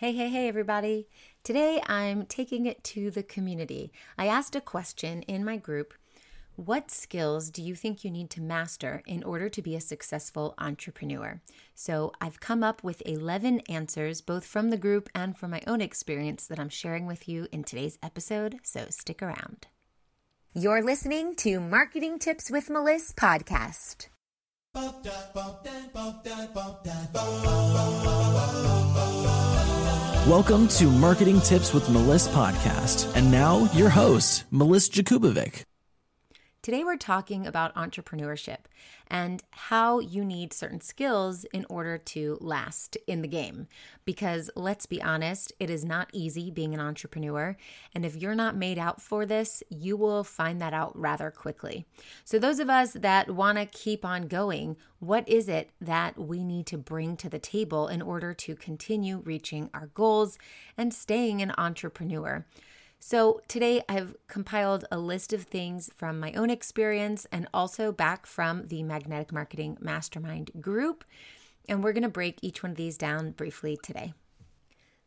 Hey, hey, hey, everybody. Today I'm taking it to the community. I asked a question in my group What skills do you think you need to master in order to be a successful entrepreneur? So I've come up with 11 answers, both from the group and from my own experience, that I'm sharing with you in today's episode. So stick around. You're listening to Marketing Tips with Melissa podcast. Welcome to Marketing Tips with Melissa podcast. And now your host, Melissa Jakubovic. Today, we're talking about entrepreneurship and how you need certain skills in order to last in the game. Because let's be honest, it is not easy being an entrepreneur. And if you're not made out for this, you will find that out rather quickly. So, those of us that want to keep on going, what is it that we need to bring to the table in order to continue reaching our goals and staying an entrepreneur? So, today I've compiled a list of things from my own experience and also back from the Magnetic Marketing Mastermind group. And we're going to break each one of these down briefly today.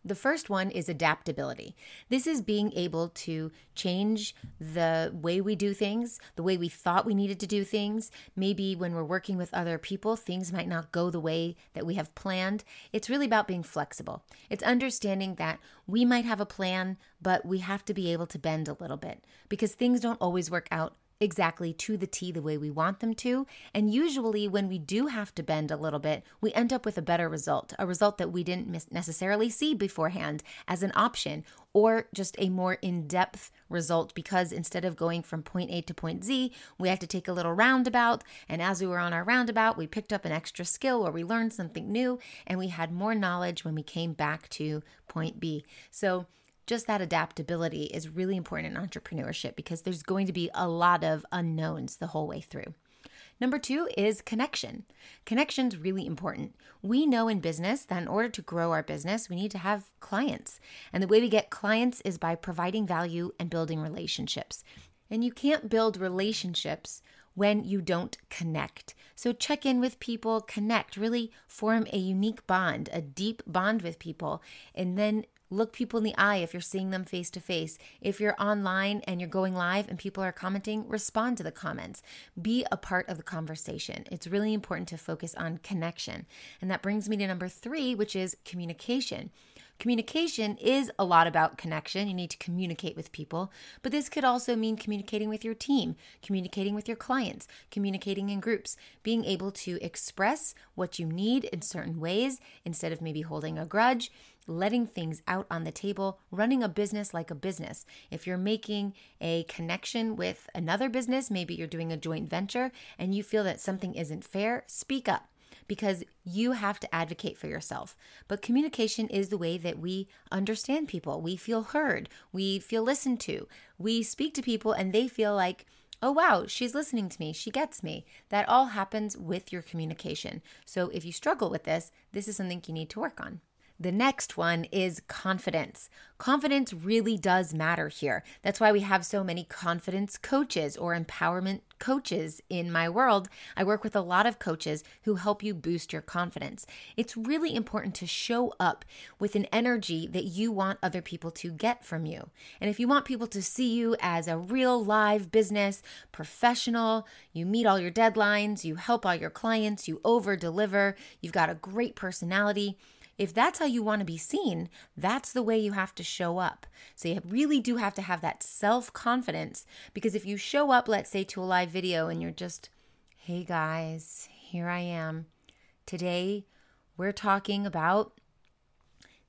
The first one is adaptability. This is being able to change the way we do things, the way we thought we needed to do things. Maybe when we're working with other people, things might not go the way that we have planned. It's really about being flexible. It's understanding that we might have a plan, but we have to be able to bend a little bit because things don't always work out exactly to the T the way we want them to. And usually, when we do have to bend a little bit, we end up with a better result, a result that we didn't necessarily see beforehand as an option, or just a more in depth result because instead of going from point A to point Z, we had to take a little roundabout. And as we were on our roundabout, we picked up an extra skill or we learned something new and we had more knowledge when we came back to point B. So, just that adaptability is really important in entrepreneurship because there's going to be a lot of unknowns the whole way through. Number two is connection. Connection's really important. We know in business that in order to grow our business, we need to have clients. And the way we get clients is by providing value and building relationships. And you can't build relationships when you don't connect. So check in with people, connect, really form a unique bond, a deep bond with people, and then Look people in the eye if you're seeing them face to face. If you're online and you're going live and people are commenting, respond to the comments. Be a part of the conversation. It's really important to focus on connection. And that brings me to number three, which is communication. Communication is a lot about connection. You need to communicate with people, but this could also mean communicating with your team, communicating with your clients, communicating in groups, being able to express what you need in certain ways instead of maybe holding a grudge letting things out on the table, running a business like a business. If you're making a connection with another business, maybe you're doing a joint venture and you feel that something isn't fair, speak up because you have to advocate for yourself. But communication is the way that we understand people. We feel heard, we feel listened to, we speak to people and they feel like, oh, wow, she's listening to me, she gets me. That all happens with your communication. So if you struggle with this, this is something you need to work on. The next one is confidence. Confidence really does matter here. That's why we have so many confidence coaches or empowerment coaches in my world. I work with a lot of coaches who help you boost your confidence. It's really important to show up with an energy that you want other people to get from you. And if you want people to see you as a real live business professional, you meet all your deadlines, you help all your clients, you over deliver, you've got a great personality if that's how you want to be seen, that's the way you have to show up. So you really do have to have that self confidence because if you show up, let's say, to a live video and you're just, hey guys, here I am. Today, we're talking about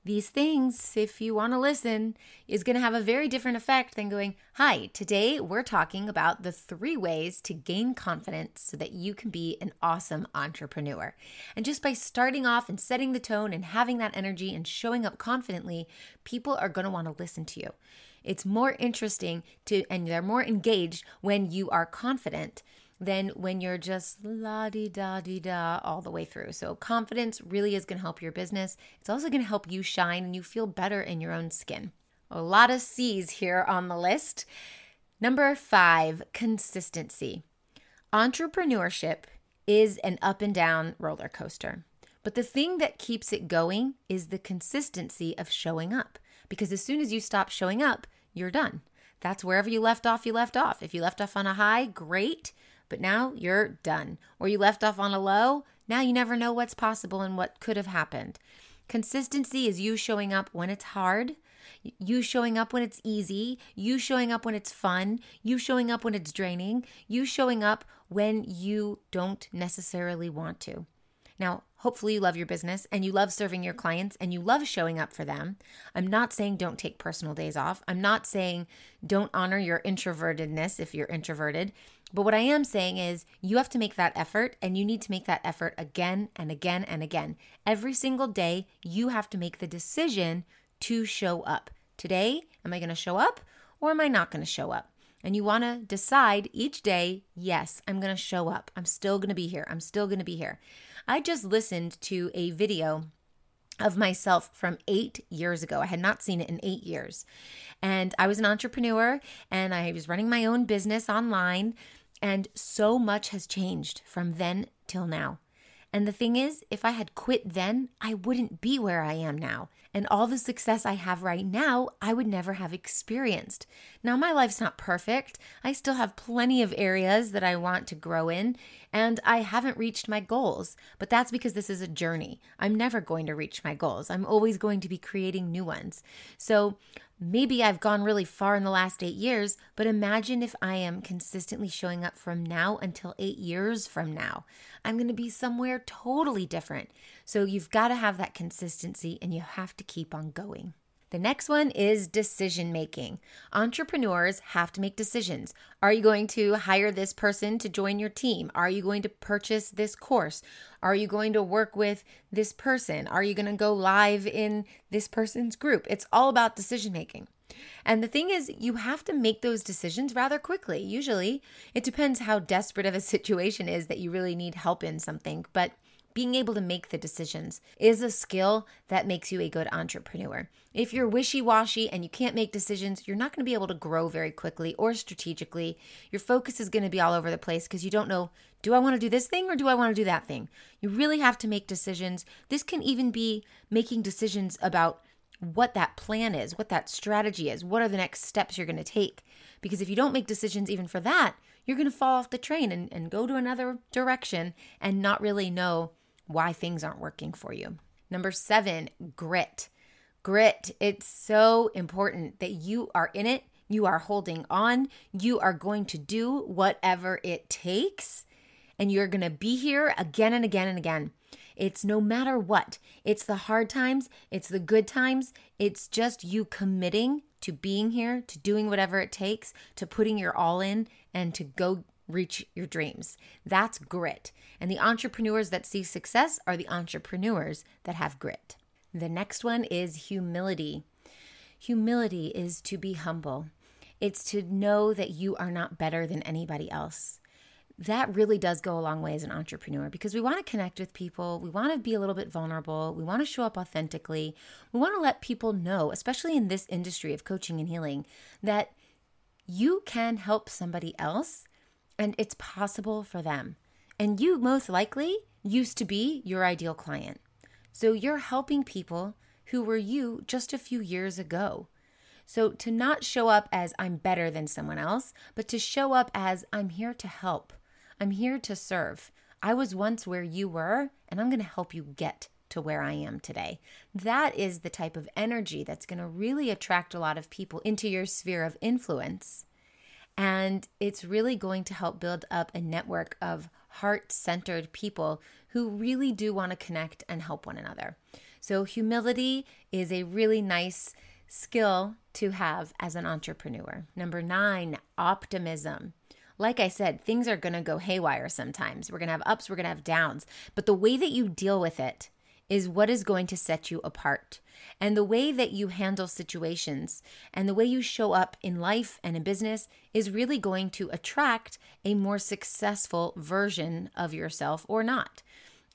these things, if you want to listen, is going to have a very different effect than going, Hi, today we're talking about the three ways to gain confidence so that you can be an awesome entrepreneur. And just by starting off and setting the tone and having that energy and showing up confidently, people are going to want to listen to you. It's more interesting to, and they're more engaged when you are confident than when you're just la di da di da all the way through. So, confidence really is going to help your business. It's also going to help you shine and you feel better in your own skin. A lot of C's here on the list. Number five, consistency. Entrepreneurship is an up and down roller coaster. But the thing that keeps it going is the consistency of showing up. Because as soon as you stop showing up, you're done. That's wherever you left off, you left off. If you left off on a high, great, but now you're done. Or you left off on a low, now you never know what's possible and what could have happened. Consistency is you showing up when it's hard, you showing up when it's easy, you showing up when it's fun, you showing up when it's draining, you showing up when you don't necessarily want to. Now, hopefully, you love your business and you love serving your clients and you love showing up for them. I'm not saying don't take personal days off. I'm not saying don't honor your introvertedness if you're introverted. But what I am saying is you have to make that effort and you need to make that effort again and again and again. Every single day, you have to make the decision to show up. Today, am I going to show up or am I not going to show up? And you want to decide each day, yes, I'm going to show up. I'm still going to be here. I'm still going to be here. I just listened to a video of myself from eight years ago. I had not seen it in eight years. And I was an entrepreneur and I was running my own business online. And so much has changed from then till now. And the thing is, if I had quit then, I wouldn't be where I am now and all the success I have right now, I would never have experienced. Now, my life's not perfect. I still have plenty of areas that I want to grow in, and I haven't reached my goals. But that's because this is a journey. I'm never going to reach my goals, I'm always going to be creating new ones. So, Maybe I've gone really far in the last eight years, but imagine if I am consistently showing up from now until eight years from now. I'm going to be somewhere totally different. So you've got to have that consistency and you have to keep on going. The next one is decision making. Entrepreneurs have to make decisions. Are you going to hire this person to join your team? Are you going to purchase this course? Are you going to work with this person? Are you going to go live in this person's group? It's all about decision making. And the thing is, you have to make those decisions rather quickly. Usually, it depends how desperate of a situation is that you really need help in something, but being able to make the decisions is a skill that makes you a good entrepreneur. If you're wishy washy and you can't make decisions, you're not going to be able to grow very quickly or strategically. Your focus is going to be all over the place because you don't know do I want to do this thing or do I want to do that thing? You really have to make decisions. This can even be making decisions about what that plan is, what that strategy is, what are the next steps you're going to take. Because if you don't make decisions even for that, you're going to fall off the train and, and go to another direction and not really know why things aren't working for you. Number seven, grit. Grit. It's so important that you are in it, you are holding on, you are going to do whatever it takes, and you're going to be here again and again and again. It's no matter what. It's the hard times, it's the good times. It's just you committing to being here, to doing whatever it takes, to putting your all in, and to go reach your dreams. That's grit. And the entrepreneurs that see success are the entrepreneurs that have grit. The next one is humility. Humility is to be humble, it's to know that you are not better than anybody else. That really does go a long way as an entrepreneur because we want to connect with people. We want to be a little bit vulnerable. We want to show up authentically. We want to let people know, especially in this industry of coaching and healing, that you can help somebody else and it's possible for them. And you most likely used to be your ideal client. So you're helping people who were you just a few years ago. So to not show up as I'm better than someone else, but to show up as I'm here to help. I'm here to serve. I was once where you were, and I'm going to help you get to where I am today. That is the type of energy that's going to really attract a lot of people into your sphere of influence and it's really going to help build up a network of heart centered people who really do want to connect and help one another. So, humility is a really nice skill to have as an entrepreneur. Number nine, optimism. Like I said, things are going to go haywire sometimes. We're going to have ups, we're going to have downs. But the way that you deal with it is what is going to set you apart. And the way that you handle situations and the way you show up in life and in business is really going to attract a more successful version of yourself or not.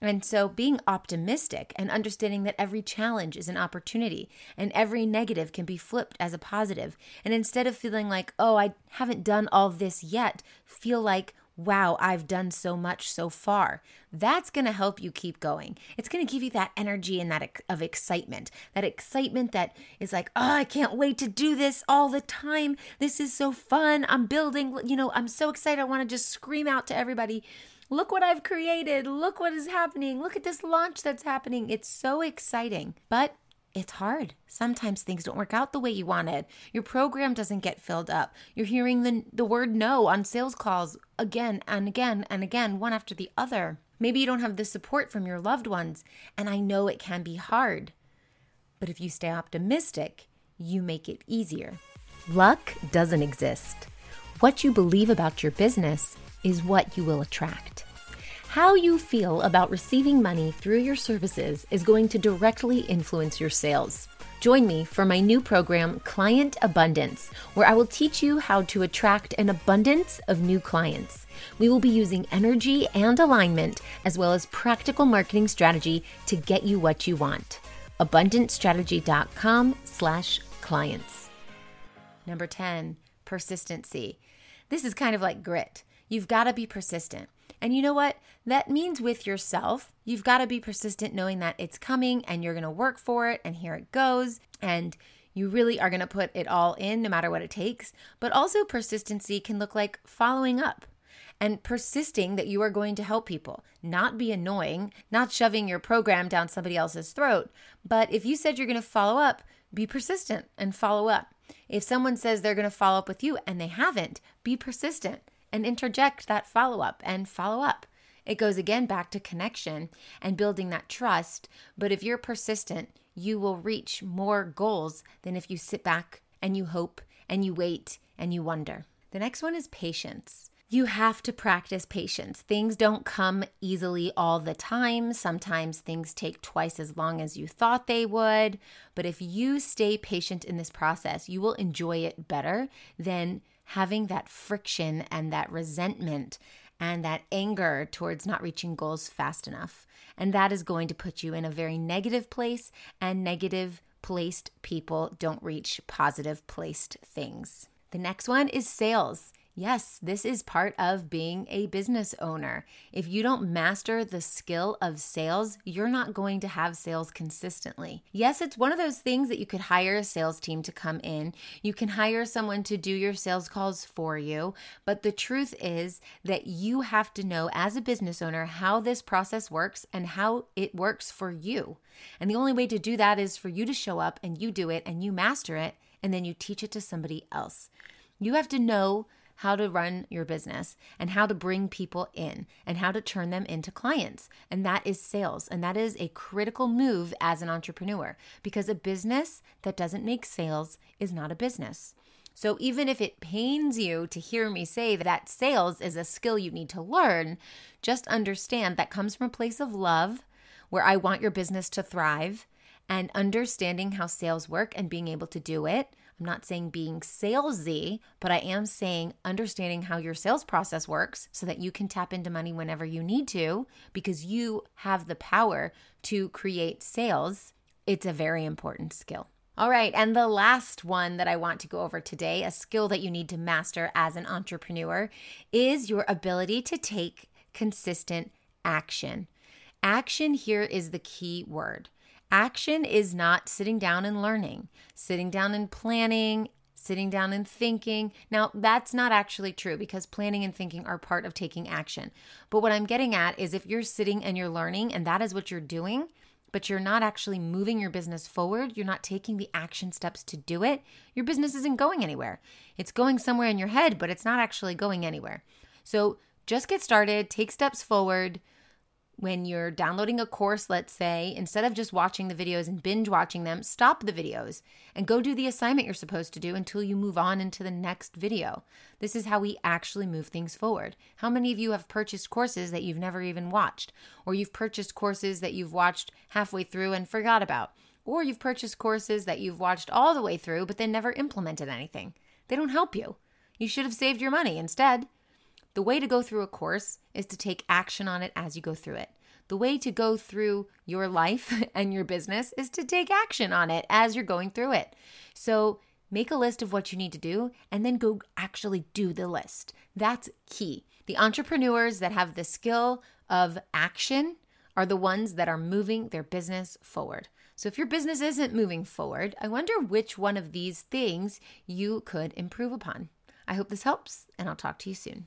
And so, being optimistic and understanding that every challenge is an opportunity and every negative can be flipped as a positive. And instead of feeling like, oh, I haven't done all this yet, feel like, wow, I've done so much so far. That's going to help you keep going. It's going to give you that energy and that of excitement. That excitement that is like, "Oh, I can't wait to do this all the time. This is so fun. I'm building, you know, I'm so excited. I want to just scream out to everybody, Look what I've created. Look what is happening. Look at this launch that's happening. It's so exciting. But it's hard. Sometimes things don't work out the way you wanted. Your program doesn't get filled up. You're hearing the, the word no on sales calls again and again and again, one after the other. Maybe you don't have the support from your loved ones, and I know it can be hard. But if you stay optimistic, you make it easier. Luck doesn't exist. What you believe about your business is what you will attract. How you feel about receiving money through your services is going to directly influence your sales. Join me for my new program, Client Abundance, where I will teach you how to attract an abundance of new clients. We will be using energy and alignment, as well as practical marketing strategy to get you what you want. AbundanceStrategy.com slash clients. Number 10, persistency. This is kind of like grit. You've got to be persistent. And you know what? That means with yourself, you've got to be persistent knowing that it's coming and you're going to work for it and here it goes. And you really are going to put it all in no matter what it takes. But also, persistency can look like following up and persisting that you are going to help people, not be annoying, not shoving your program down somebody else's throat. But if you said you're going to follow up, be persistent and follow up. If someone says they're going to follow up with you and they haven't, be persistent and interject that follow up and follow up. It goes again back to connection and building that trust. But if you're persistent, you will reach more goals than if you sit back and you hope and you wait and you wonder. The next one is patience. You have to practice patience. Things don't come easily all the time. Sometimes things take twice as long as you thought they would. But if you stay patient in this process, you will enjoy it better than having that friction and that resentment and that anger towards not reaching goals fast enough. And that is going to put you in a very negative place, and negative placed people don't reach positive placed things. The next one is sales. Yes, this is part of being a business owner. If you don't master the skill of sales, you're not going to have sales consistently. Yes, it's one of those things that you could hire a sales team to come in. You can hire someone to do your sales calls for you. But the truth is that you have to know as a business owner how this process works and how it works for you. And the only way to do that is for you to show up and you do it and you master it and then you teach it to somebody else. You have to know how to run your business and how to bring people in and how to turn them into clients. And that is sales. And that is a critical move as an entrepreneur because a business that doesn't make sales is not a business. So, even if it pains you to hear me say that sales is a skill you need to learn, just understand that comes from a place of love where I want your business to thrive and understanding how sales work and being able to do it I'm not saying being salesy, but I am saying understanding how your sales process works so that you can tap into money whenever you need to because you have the power to create sales. It's a very important skill. All right, and the last one that I want to go over today, a skill that you need to master as an entrepreneur, is your ability to take consistent action. Action here is the key word. Action is not sitting down and learning, sitting down and planning, sitting down and thinking. Now, that's not actually true because planning and thinking are part of taking action. But what I'm getting at is if you're sitting and you're learning and that is what you're doing, but you're not actually moving your business forward, you're not taking the action steps to do it, your business isn't going anywhere. It's going somewhere in your head, but it's not actually going anywhere. So just get started, take steps forward when you're downloading a course, let's say, instead of just watching the videos and binge watching them, stop the videos and go do the assignment you're supposed to do until you move on into the next video. This is how we actually move things forward. How many of you have purchased courses that you've never even watched? Or you've purchased courses that you've watched halfway through and forgot about? Or you've purchased courses that you've watched all the way through but then never implemented anything? They don't help you. You should have saved your money instead. The way to go through a course is to take action on it as you go through it. The way to go through your life and your business is to take action on it as you're going through it. So make a list of what you need to do and then go actually do the list. That's key. The entrepreneurs that have the skill of action are the ones that are moving their business forward. So if your business isn't moving forward, I wonder which one of these things you could improve upon. I hope this helps, and I'll talk to you soon.